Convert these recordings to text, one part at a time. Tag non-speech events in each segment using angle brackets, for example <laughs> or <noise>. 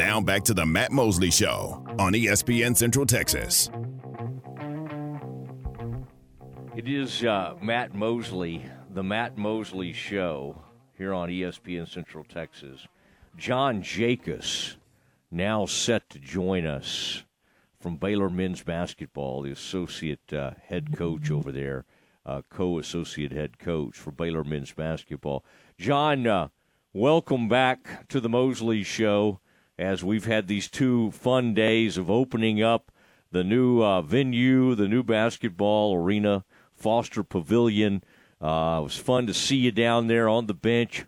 Now back to the Matt Mosley Show on ESPN Central Texas. It is uh, Matt Mosley, the Matt Mosley Show here on ESPN Central Texas. John Jakus now set to join us from Baylor men's basketball, the associate uh, head coach over there, uh, co-associate head coach for Baylor men's basketball. John, uh, welcome back to the Mosley Show as we've had these two fun days of opening up the new uh, venue, the new basketball arena, Foster Pavilion. Uh, it was fun to see you down there on the bench.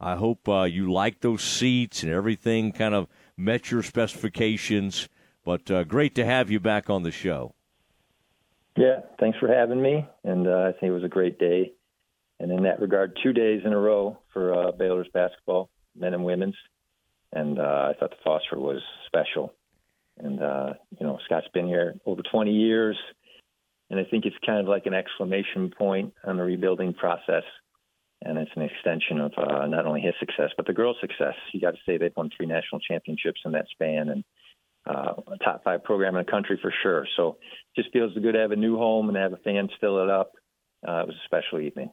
I hope uh, you like those seats and everything kind of met your specifications. But uh, great to have you back on the show. Yeah, thanks for having me. And uh, I think it was a great day. And in that regard, two days in a row for uh, Baylor's basketball, men and women's and uh, I thought the Foster was special. And uh, you know, Scott's been here over 20 years, and I think it's kind of like an exclamation point on the rebuilding process. And it's an extension of uh, not only his success, but the girls' success. You got to say they've won three national championships in that span, and uh, a top five program in the country for sure. So, just feels good to have a new home and have the fans fill it up. Uh, it was a special evening.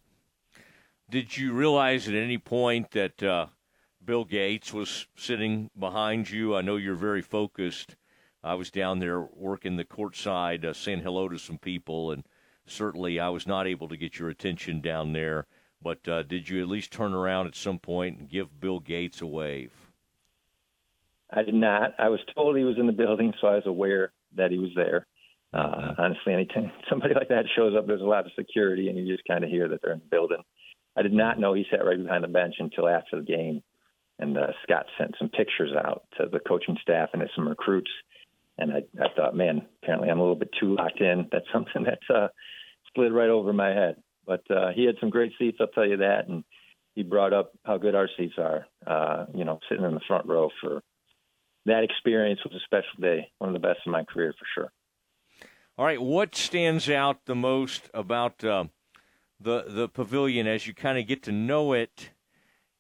Did you realize at any point that uh, Bill Gates was sitting behind you. I know you're very focused. I was down there working the courtside, uh, saying hello to some people, and certainly I was not able to get your attention down there. But uh, did you at least turn around at some point and give Bill Gates a wave? I did not. I was told he was in the building, so I was aware that he was there. Uh, honestly, anytime <laughs> somebody like that shows up, there's a lot of security, and you just kind of hear that they're in the building. I did not know he sat right behind the bench until after the game and uh, Scott sent some pictures out to the coaching staff and to some recruits. And I, I thought, man, apparently I'm a little bit too locked in. <laughs> That's something that uh, slid right over my head. But uh, he had some great seats, I'll tell you that. And he brought up how good our seats are. Uh, you know, sitting in the front row for that experience was a special day, one of the best in my career for sure. All right, what stands out the most about uh, the the pavilion as you kind of get to know it?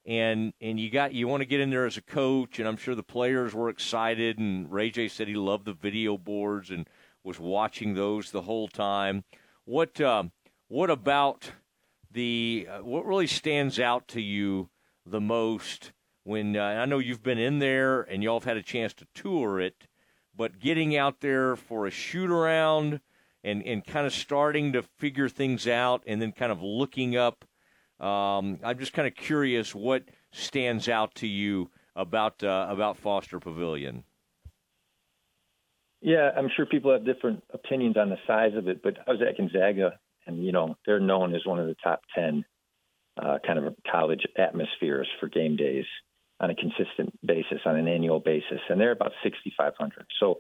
And and you got you want to get in there as a coach, and I'm sure the players were excited. And Ray J said he loved the video boards and was watching those the whole time. What um, what about the uh, what really stands out to you the most when uh, I know you've been in there and y'all have had a chance to tour it, but getting out there for a shoot around and and kind of starting to figure things out and then kind of looking up um, I'm just kind of curious what stands out to you about uh, about Foster Pavilion. Yeah, I'm sure people have different opinions on the size of it, but I was at Gonzaga, and you know they're known as one of the top ten uh, kind of college atmospheres for game days on a consistent basis, on an annual basis, and they're about 6,500. So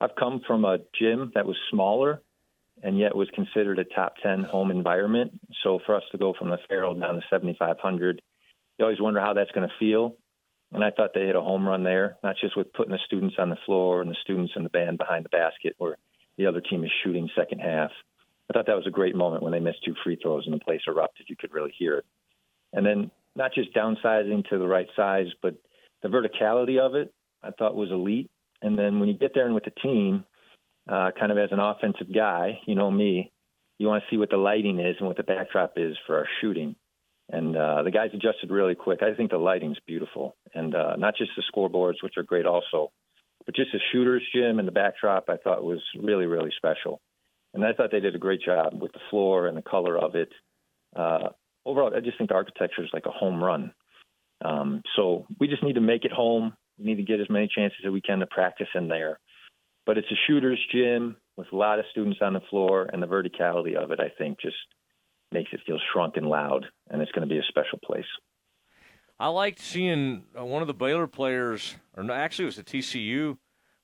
I've come from a gym that was smaller and yet was considered a top 10 home environment. So for us to go from the Ferrell down to 7,500, you always wonder how that's going to feel. And I thought they hit a home run there, not just with putting the students on the floor and the students in the band behind the basket where the other team is shooting second half. I thought that was a great moment when they missed two free throws and the place erupted. You could really hear it. And then not just downsizing to the right size, but the verticality of it, I thought was elite. And then when you get there and with the team, uh, kind of as an offensive guy, you know me, you want to see what the lighting is and what the backdrop is for our shooting. And uh, the guys adjusted really quick. I think the lighting's beautiful, and uh, not just the scoreboards, which are great also, but just the shooters gym and the backdrop. I thought was really really special, and I thought they did a great job with the floor and the color of it. Uh, overall, I just think the architecture is like a home run. Um, so we just need to make it home. We need to get as many chances as we can to practice in there. But it's a shooter's gym with a lot of students on the floor, and the verticality of it, I think, just makes it feel shrunk and loud, and it's going to be a special place. I liked seeing uh, one of the Baylor players, or actually, it was a TCU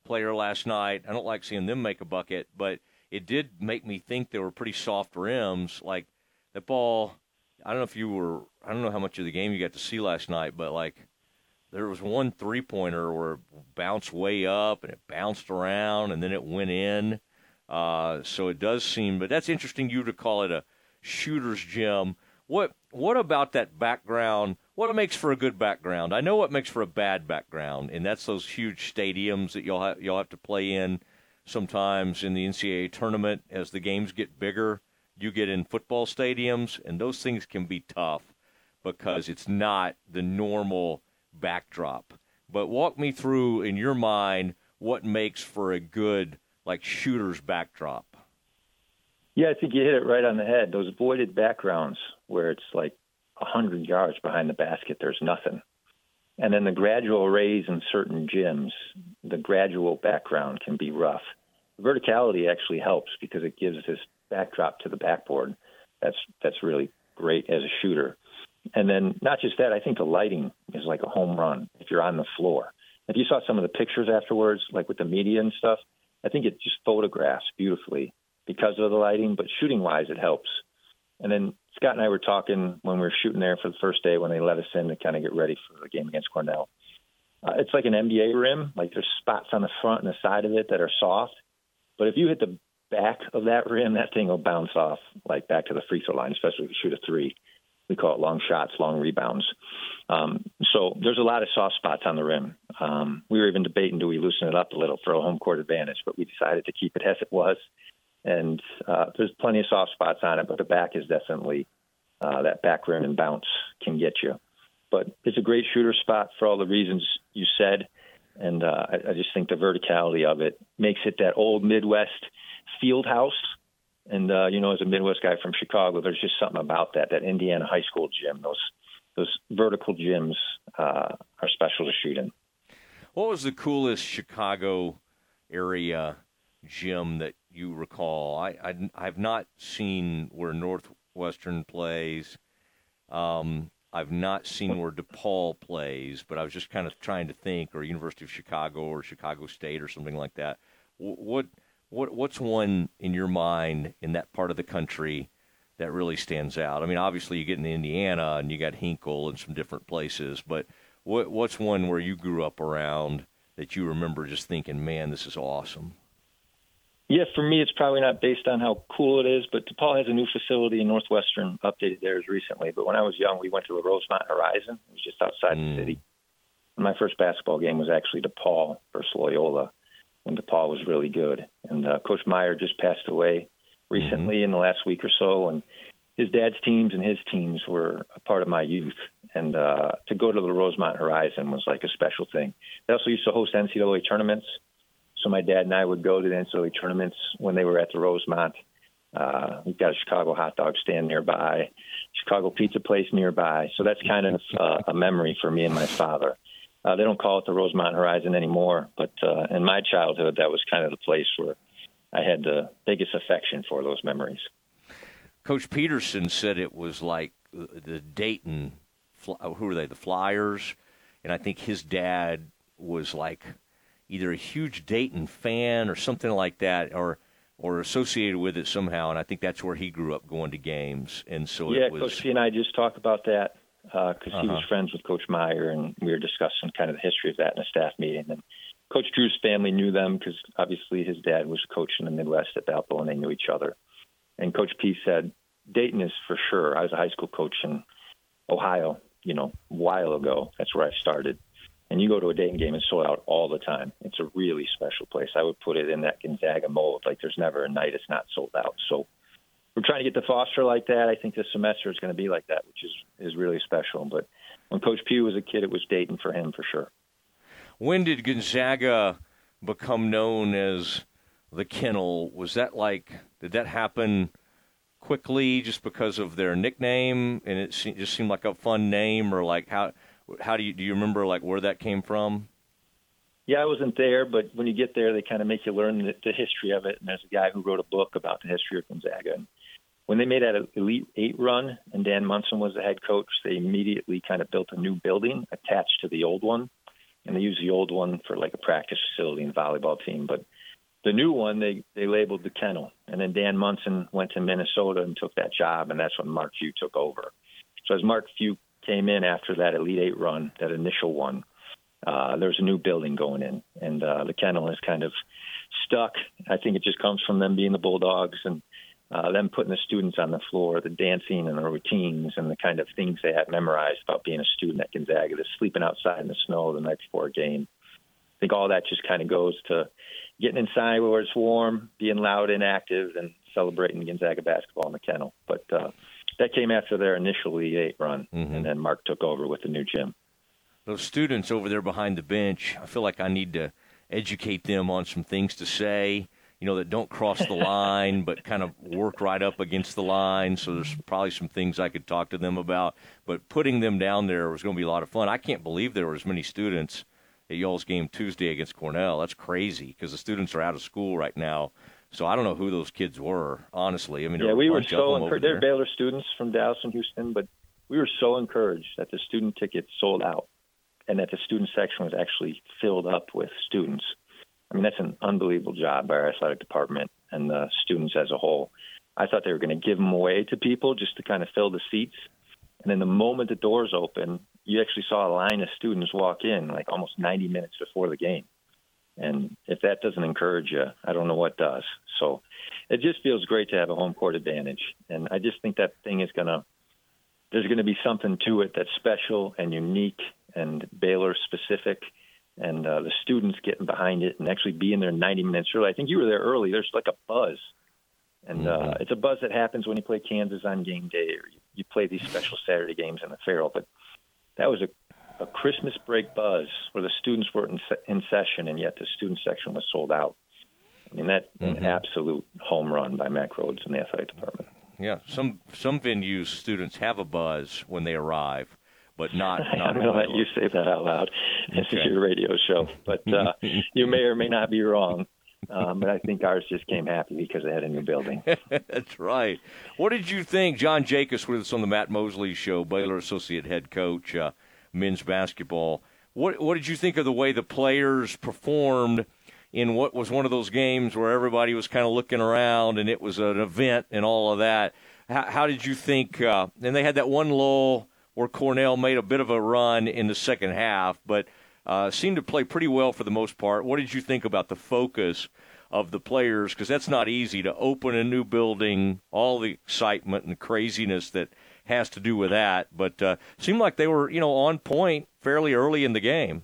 player last night. I don't like seeing them make a bucket, but it did make me think they were pretty soft rims. Like that ball, I don't know if you were, I don't know how much of the game you got to see last night, but like there was one three pointer where it bounced way up and it bounced around and then it went in. Uh, so it does seem, but that's interesting you to call it a shooter's gym. What what about that background what makes for a good background? I know what makes for a bad background, and that's those huge stadiums that you'll have, you'll have to play in sometimes in the NCAA tournament as the games get bigger. You get in football stadiums, and those things can be tough because it's not the normal backdrop. But walk me through in your mind what makes for a good like shooter's backdrop. Yeah, I think you hit it right on the head. Those voided backgrounds where it's like a hundred yards behind the basket, there's nothing. And then the gradual raise in certain gyms, the gradual background can be rough. Verticality actually helps because it gives this backdrop to the backboard. That's that's really great as a shooter. And then not just that, I think the lighting is like a home run if you're on the floor. If you saw some of the pictures afterwards, like with the media and stuff, I think it just photographs beautifully because of the lighting, but shooting wise, it helps. And then Scott and I were talking when we were shooting there for the first day when they let us in to kind of get ready for the game against Cornell. Uh, it's like an NBA rim. Like there's spots on the front and the side of it that are soft, but if you hit the back of that rim, that thing will bounce off like back to the free throw line, especially if you shoot a three. We call it long shots, long rebounds. Um, so there's a lot of soft spots on the rim. Um, we were even debating do we loosen it up a little for a home court advantage, but we decided to keep it as it was. And uh, there's plenty of soft spots on it, but the back is definitely uh, that back rim and bounce can get you. But it's a great shooter spot for all the reasons you said. And uh, I, I just think the verticality of it makes it that old Midwest field house and uh, you know, as a Midwest guy from Chicago, there's just something about that. That Indiana high school gym, those those vertical gyms uh, are special to shoot in. What was the coolest Chicago area gym that you recall? I, I I've not seen where Northwestern plays. Um, I've not seen where DePaul plays, but I was just kind of trying to think, or University of Chicago or Chicago State or something like that. What what what's one in your mind in that part of the country that really stands out? I mean, obviously you get in Indiana and you got Hinkle and some different places, but what what's one where you grew up around that you remember just thinking, man, this is awesome? Yeah, for me, it's probably not based on how cool it is, but DePaul has a new facility in Northwestern, updated theirs recently. But when I was young, we went to the Rosemont Horizon. It was just outside mm. the city. my first basketball game was actually DePaul versus Loyola when DePaul was really good. And uh, Coach Meyer just passed away recently mm-hmm. in the last week or so, and his dad's teams and his teams were a part of my youth. And uh, to go to the Rosemont Horizon was like a special thing. They also used to host NCAA tournaments, so my dad and I would go to the NCAA tournaments when they were at the Rosemont. Uh, we've got a Chicago hot dog stand nearby, Chicago pizza place nearby. So that's kind of uh, a memory for me and my father. Uh, they don't call it the Rosemont Horizon anymore, but uh, in my childhood, that was kind of the place where I had the biggest affection for those memories. Coach Peterson said it was like the Dayton, who are they, the Flyers? And I think his dad was like either a huge Dayton fan or something like that, or or associated with it somehow. And I think that's where he grew up going to games. And so yeah, it was. Coach P and I just talked about that because uh, uh-huh. he was uh-huh. friends with Coach Meyer, and we were discussing kind of the history of that in a staff meeting. And Coach Drew's family knew them because obviously his dad was a coach in the Midwest at Valpo, and they knew each other. And Coach P said, Dayton is for sure. I was a high school coach in Ohio, you know, a while ago. That's where I started. And you go to a Dayton game, it's sold out all the time. It's a really special place. I would put it in that Gonzaga mold. Like there's never a night it's not sold out. So we're trying to get to Foster like that. I think this semester is going to be like that, which is is really special. But when Coach Pugh was a kid, it was Dayton for him for sure. When did Gonzaga become known as the Kennel? Was that like did that happen quickly just because of their nickname and it just seemed like a fun name, or like how how do you do you remember like where that came from? Yeah, I wasn't there, but when you get there, they kind of make you learn the, the history of it. And there's a guy who wrote a book about the history of Gonzaga. And when they made that Elite Eight run and Dan Monson was the head coach, they immediately kind of built a new building attached to the old one. And they used the old one for like a practice facility and volleyball team. But the new one, they, they labeled the kennel. And then Dan Monson went to Minnesota and took that job. And that's when Mark Few took over. So as Mark Few came in after that Elite Eight run, that initial one, uh, there's a new building going in. And uh, the kennel is kind of stuck. I think it just comes from them being the Bulldogs and uh, them putting the students on the floor, the dancing and the routines and the kind of things they had memorized about being a student at Gonzaga, the sleeping outside in the snow the night before a game. I think all that just kind of goes to getting inside where it's warm, being loud and active, and celebrating Gonzaga basketball in the kennel. But uh, that came after their initial Eight run, mm-hmm. and then Mark took over with the new gym. Those students over there behind the bench, I feel like I need to educate them on some things to say you know, that don't cross the line but kind of work right up against the line. So there's probably some things I could talk to them about. But putting them down there was going to be a lot of fun. I can't believe there were as many students at y'all's game Tuesday against Cornell. That's crazy because the students are out of school right now. So I don't know who those kids were, honestly. I mean, yeah, we were so encouraged. They're Baylor students from Dallas and Houston, but we were so encouraged that the student tickets sold out and that the student section was actually filled up with students. Mean, that's an unbelievable job by our athletic department and the students as a whole. I thought they were going to give them away to people just to kind of fill the seats. And then the moment the doors open, you actually saw a line of students walk in like almost 90 minutes before the game. And if that doesn't encourage you, I don't know what does. So it just feels great to have a home court advantage. And I just think that thing is going to, there's going to be something to it that's special and unique and Baylor specific and uh, the students getting behind it and actually being there 90 minutes early. I think you were there early. There's like a buzz, and uh, mm-hmm. uh, it's a buzz that happens when you play Kansas on game day or you, you play these special Saturday games in the Ferrell. But that was a, a Christmas break buzz where the students were in, in session, and yet the student section was sold out. I mean, that's mm-hmm. an absolute home run by Mac Rhoades and the athletic department. Yeah, some some venues students have a buzz when they arrive but not. <laughs> not I'm going to let you say that out loud. This okay. is your radio show, but uh, <laughs> you may or may not be wrong. Um, but I think ours just came happy because they had a new building. <laughs> That's right. What did you think, John Jakus, with us on the Matt Mosley Show, Baylor associate head coach, uh, men's basketball? What What did you think of the way the players performed? in what was one of those games where everybody was kind of looking around and it was an event and all of that. How, how did you think? Uh, and they had that one lull where Cornell made a bit of a run in the second half, but uh, seemed to play pretty well for the most part. What did you think about the focus of the players? Because that's not easy to open a new building, all the excitement and craziness that has to do with that. But uh, seemed like they were, you know, on point fairly early in the game.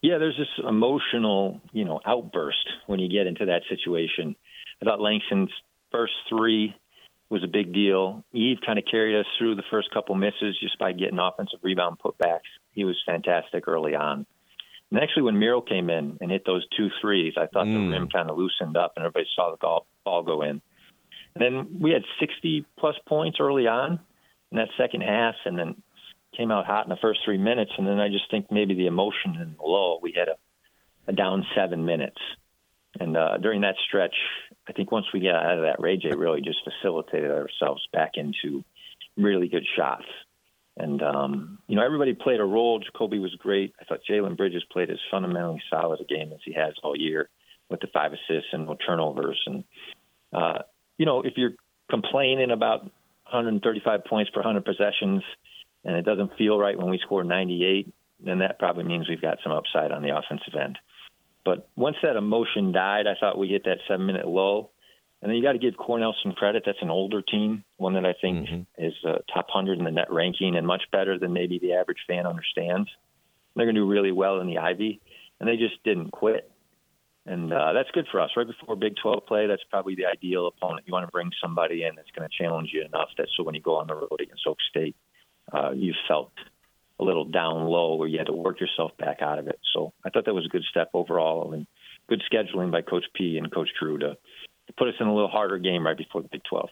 Yeah, there's this emotional, you know, outburst when you get into that situation. I thought Langston's first three was a big deal. Yves kind of carried us through the first couple misses just by getting offensive rebound putbacks. He was fantastic early on. And actually, when Miro came in and hit those two threes, I thought mm. the rim kind of loosened up and everybody saw the ball, ball go in. And then we had 60 plus points early on in that second half, and then came out hot in the first three minutes. And then I just think maybe the emotion and the low, we had a, a down seven minutes. And uh, during that stretch, I think once we got out of that rage, it really just facilitated ourselves back into really good shots. And um, you know, everybody played a role. Ja'Kobe was great. I thought Jalen Bridges played as fundamentally solid a game as he has all year, with the five assists and no turnovers. And uh, you know, if you're complaining about 135 points per 100 possessions, and it doesn't feel right when we score 98, then that probably means we've got some upside on the offensive end. But once that emotion died, I thought we hit that seven minute low. And then you got to give Cornell some credit. That's an older team, one that I think mm-hmm. is uh, top 100 in the net ranking and much better than maybe the average fan understands. They're going to do really well in the Ivy, and they just didn't quit. And uh, that's good for us. Right before Big 12 play, that's probably the ideal opponent. You want to bring somebody in that's going to challenge you enough that so when you go on the road against Oak State, uh, you felt a little down low where you had to work yourself back out of it. So I thought that was a good step overall and good scheduling by Coach P and Coach Drew to, to put us in a little harder game right before the Big 12.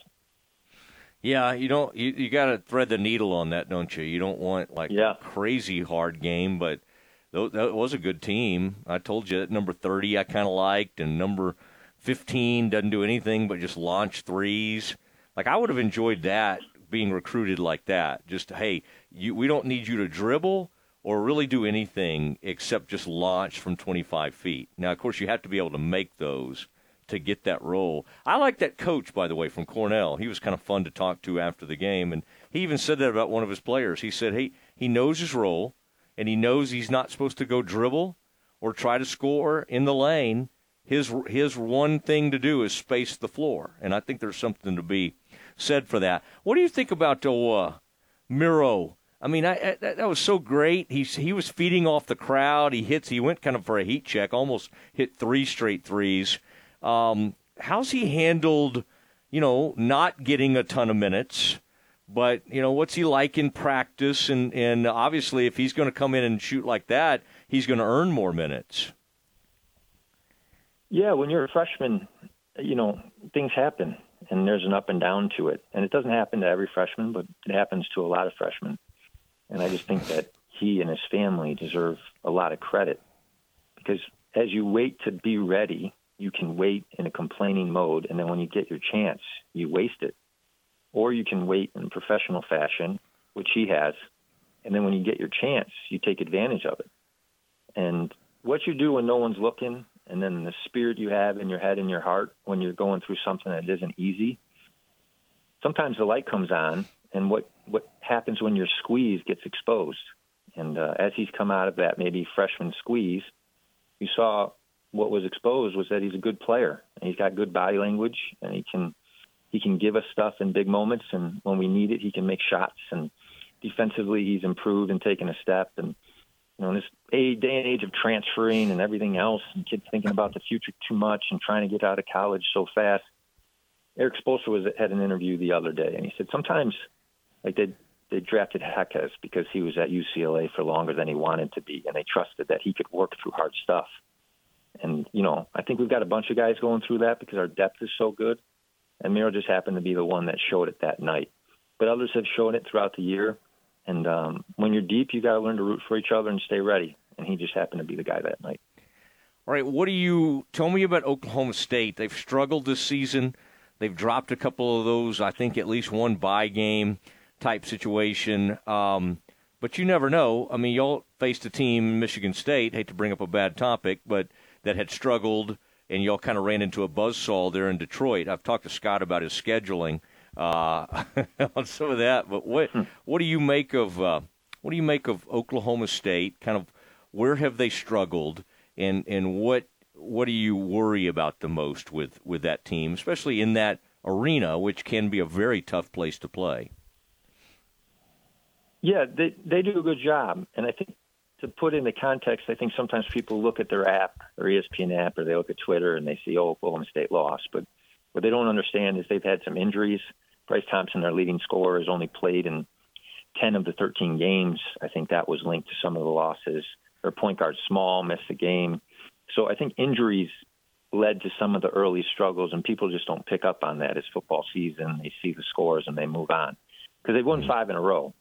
Yeah, you don't you, you got to thread the needle on that, don't you? You don't want like yeah. a crazy hard game, but that was a good team. I told you that number 30 I kind of liked and number 15 doesn't do anything but just launch threes. Like I would have enjoyed that being recruited like that. Just hey, you, we don't need you to dribble or really do anything except just launch from 25 feet. Now, of course, you have to be able to make those to get that role. I like that coach, by the way, from Cornell. He was kind of fun to talk to after the game, and he even said that about one of his players. He said, "Hey, he knows his role, and he knows he's not supposed to go dribble or try to score in the lane." his his one thing to do is space the floor, and I think there's something to be said for that. What do you think about uh, Miro? I mean, I, I, that was so great. He he was feeding off the crowd. He hits. He went kind of for a heat check. Almost hit three straight threes. Um, how's he handled? You know, not getting a ton of minutes. But you know, what's he like in practice? And and obviously, if he's going to come in and shoot like that, he's going to earn more minutes. Yeah, when you're a freshman, you know, things happen and there's an up and down to it. And it doesn't happen to every freshman, but it happens to a lot of freshmen. And I just think that he and his family deserve a lot of credit because as you wait to be ready, you can wait in a complaining mode. And then when you get your chance, you waste it. Or you can wait in professional fashion, which he has. And then when you get your chance, you take advantage of it. And what you do when no one's looking and then the spirit you have in your head and your heart when you're going through something that isn't easy. Sometimes the light comes on, and what what happens when you're squeezed gets exposed. And uh, as he's come out of that maybe freshman squeeze, you saw what was exposed was that he's a good player and he's got good body language and he can he can give us stuff in big moments and when we need it he can make shots and defensively he's improved and taken a step and you know, in this day and age of transferring and everything else, and kids thinking about the future too much and trying to get out of college so fast. Erik Spoelstra was had an interview the other day, and he said sometimes, like they they drafted Jaquez because he was at UCLA for longer than he wanted to be, and they trusted that he could work through hard stuff. And you know, I think we've got a bunch of guys going through that because our depth is so good, and Miro just happened to be the one that showed it that night. But others have shown it throughout the year, and um, when you're deep, you got to learn to root for each other and stay ready. And he just happened to be the guy that night. All right, what do you tell me about Oklahoma State? They've struggled this season. They've dropped a couple of those. I think at least one bye game type situation. Um, but you never know. I mean, y'all faced a team, Michigan State. Hate to bring up a bad topic, but that had struggled, and y'all kind of ran into a buzzsaw there in Detroit. I've talked to Scott about his scheduling uh, <laughs> on some of that. But what hmm. what do you make of uh, what do you make of Oklahoma State? Kind of where have they struggled, and and what what do you worry about the most with with that team, especially in that arena, which can be a very tough place to play. Yeah, they they do a good job, and I think to put into context, I think sometimes people look at their app or ESPN app, or they look at Twitter and they see, oh, Oklahoma State lost, but what they don't understand is they've had some injuries. Bryce Thompson, their leading scorer, has only played in 10 of the 13 games. I think that was linked to some of the losses. Their point guard, Small, missed the game. So I think injuries led to some of the early struggles, and people just don't pick up on that as football season. They see the scores and they move on because they've won mm-hmm. five in a row.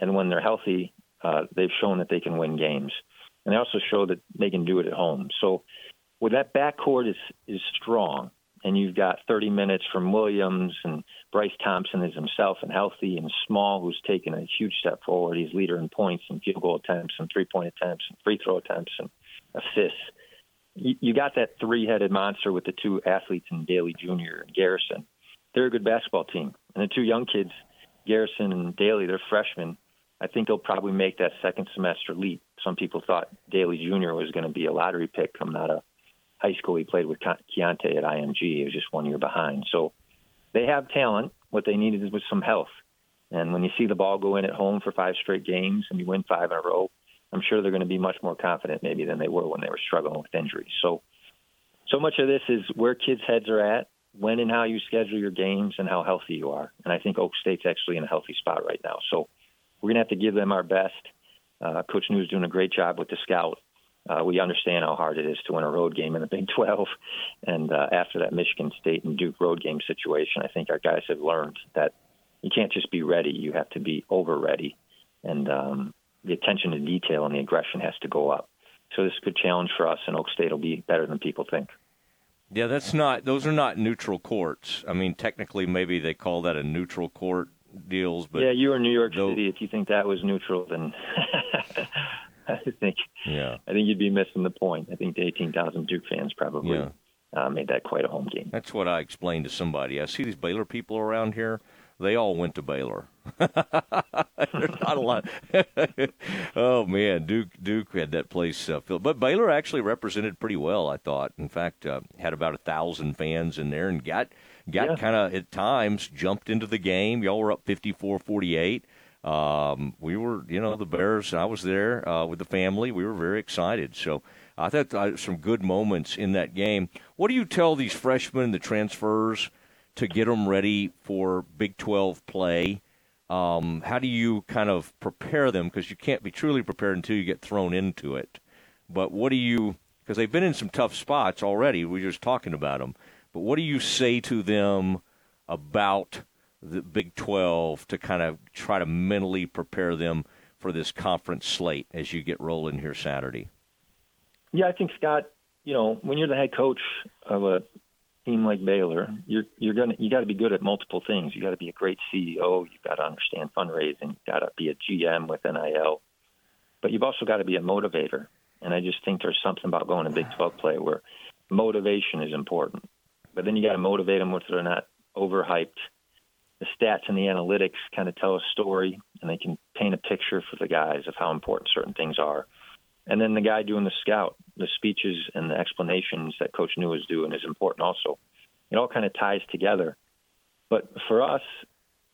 And when they're healthy, uh, they've shown that they can win games. And they also show that they can do it at home. So, with that backcourt is is strong, and you've got 30 minutes from Williams and Bryce Thompson is himself and healthy, and Small, who's taken a huge step forward. He's leader in points and field goal attempts and three point attempts and free throw attempts and assists. You, got that three headed monster with the two athletes in Dailey Jr. and Garrison. They're a good basketball team. And the two young kids, Garrison and Dailey, they're freshmen. I think they'll probably make that second semester leap. Some people thought Dailey Jr. was going to be a lottery pick coming out of high school. He played with Keyonte at IMG. He was just one year behind. So they have talent. What they needed was some health. And when you see the ball go in at home for five straight games and you win five in a row, I'm sure they're going to be much more confident maybe than they were when they were struggling with injuries. So, so much of this is where kids' heads are at, when and how you schedule your games, and how healthy you are. And I think Oak State's actually in a healthy spot right now. So, we're going to have to give them our best. Uh, Coach New is doing a great job with the scout uh, we understand how hard it is to win a road game in the <laughs> Big 12. And uh, after that Michigan State and Duke road game situation, I think our guys have learned that you can't just be ready, you have to be over ready. And um, the attention to detail and the aggression has to go up. So this is a good challenge for us, and Oak State will be better than people think. Yeah, that's not; those are not neutral courts. I mean, technically, maybe they call that a neutral court deals, but yeah, you're in New York though, City. If you think that was neutral, then <laughs> <laughs> I think yeah. I think you'd be missing the point. I think the 18,000 Duke fans probably yeah. uh, made that quite a home game. That's what I explained to somebody. I see these Baylor people around here. they all went to Baylor. <laughs> There's not a lot. <laughs> oh man, Duke Duke had that place uh, filled, but Baylor actually represented pretty well. I thought. In fact, uh, had about a thousand fans in there and got got yeah. kind of at times jumped into the game. Y'all were up 54-48. Um, we were, you know, the Bears. I was there uh, with the family. We were very excited. So I thought uh, some good moments in that game. What do you tell these freshmen, the transfers, to get them ready for Big 12 play? Um, how do you kind of prepare them? Because you can't be truly prepared until you get thrown into it. But what do you, because they've been in some tough spots already, we were just talking about them. But what do you say to them about the Big 12 to kind of try to mentally prepare them for this conference slate as you get rolling here Saturday? Yeah, I think Scott, you know, when you're the head coach of a team like Baylor, you're you're gonna you got to be good at multiple things. You got to be a great CEO. You've got to understand fundraising. You've got to be a GM with NIL, but you've also got to be a motivator. And I just think there's something about going to Big 12 play where motivation is important. But then you got to motivate them with they're not overhyped. The stats and the analytics kind of tell a story, and they can paint a picture for the guys of how important certain things are. And then the guy doing the scout, the speeches and the explanations that Coach New is doing is important also. It all kind of ties together. But for us,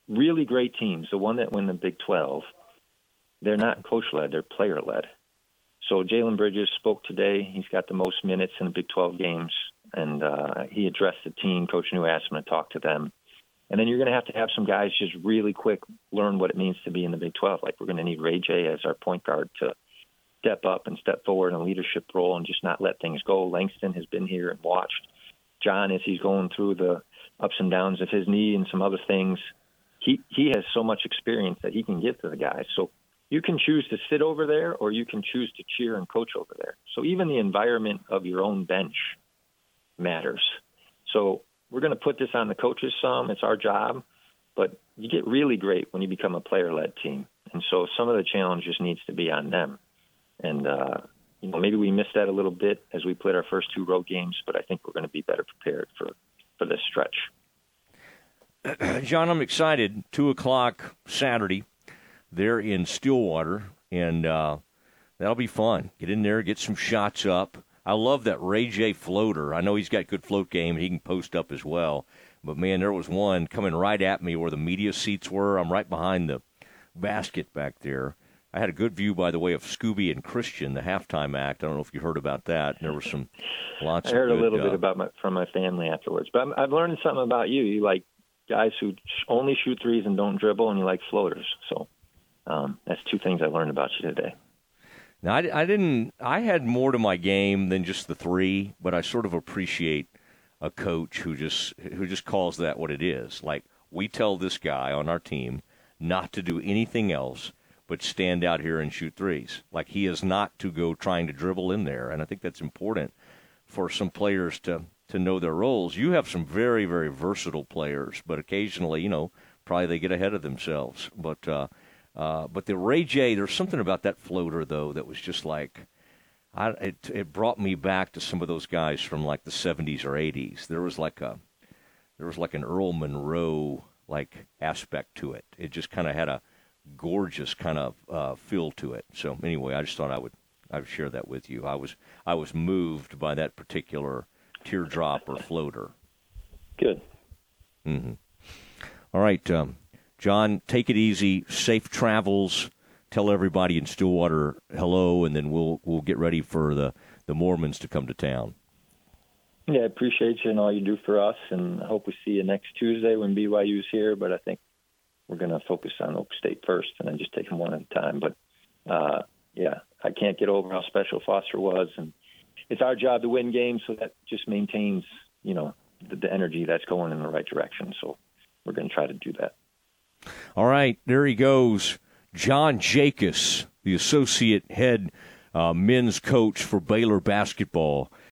really great teams, the one that win the Big 12, they're not coach led, they're player led. So Jalen Bridges spoke today. He's got the most minutes in the Big 12 games, and uh, he addressed the team. Coach New asked him to talk to them. And then you're going to have to have some guys just really quick learn what it means to be in the Big 12. Like we're going to need Ray J as our point guard to step up and step forward in a leadership role and just not let things go. Langston has been here and watched John as he's going through the ups and downs of his knee and some other things. He he has so much experience that he can give to the guys. So you can choose to sit over there or you can choose to cheer and coach over there. So even the environment of your own bench matters. So we're going to put this on the coaches some. It's our job, but you get really great when you become a player-led team. And so some of the challenge just needs to be on them. And uh, you know, maybe we missed that a little bit as we played our first two road games, but I think we're going to be better prepared for for this stretch. <clears throat> John, I'm excited. Two o'clock Saturday, there in Stillwater, and uh, that'll be fun. Get in there, get some shots up. I love that Ray J floater. I know he's got good float game, he can post up as well. But man, there was one coming right at me where the media seats were. I'm right behind the basket back there I had a good view, by the way, of Scooby and Christian, the halftime act. I don't know if you heard about that. There was some lots. I heard good, a little uh, bit about my, from my family afterwards, but i have learned something about you. You like guys who only shoot threes and don't dribble, and you like floaters. So um, that's two things I learned about you today. Now I, I didn't. I had more to my game than just the three, but I sort of appreciate a coach who just who just calls that what it is. Like we tell this guy on our team not to do anything else but stand out here and shoot threes. Like he is not to go trying to dribble in there, and I think that's important for some players to to know their roles. You have some very very versatile players, but occasionally, you know, probably they get ahead of themselves. But uh, uh, but the Ray J, there's something about that floater though that was just like. I, it, it brought me back to some of those guys from like the 70s or 80s. There was like a, there was like an Earl Monroe like aspect to it. It just kind of had a, gorgeous kind of uh, feel to it. So anyway, I just thought I would I would share that with you. I was I was moved by that particular teardrop or floater. Good. Mm-hmm. All right, um, John, take it easy. Safe travels. Tell everybody in Stillwater hello, and then we'll we'll get ready for the the Mormons to come to town. Yeah, I appreciate you and all you do for us, and I hope we see you next Tuesday when BYU's here. But I think we're going to focus on Oak State first and then just take them one at a time. But uh, yeah, I can't get over how special Foster was, and it's our job to win games, so that just maintains you know the, the energy that's going in the right direction. So we're going to try to do that. All right, there he goes, John Jakus, the associate head uh, men's coach for Baylor basketball.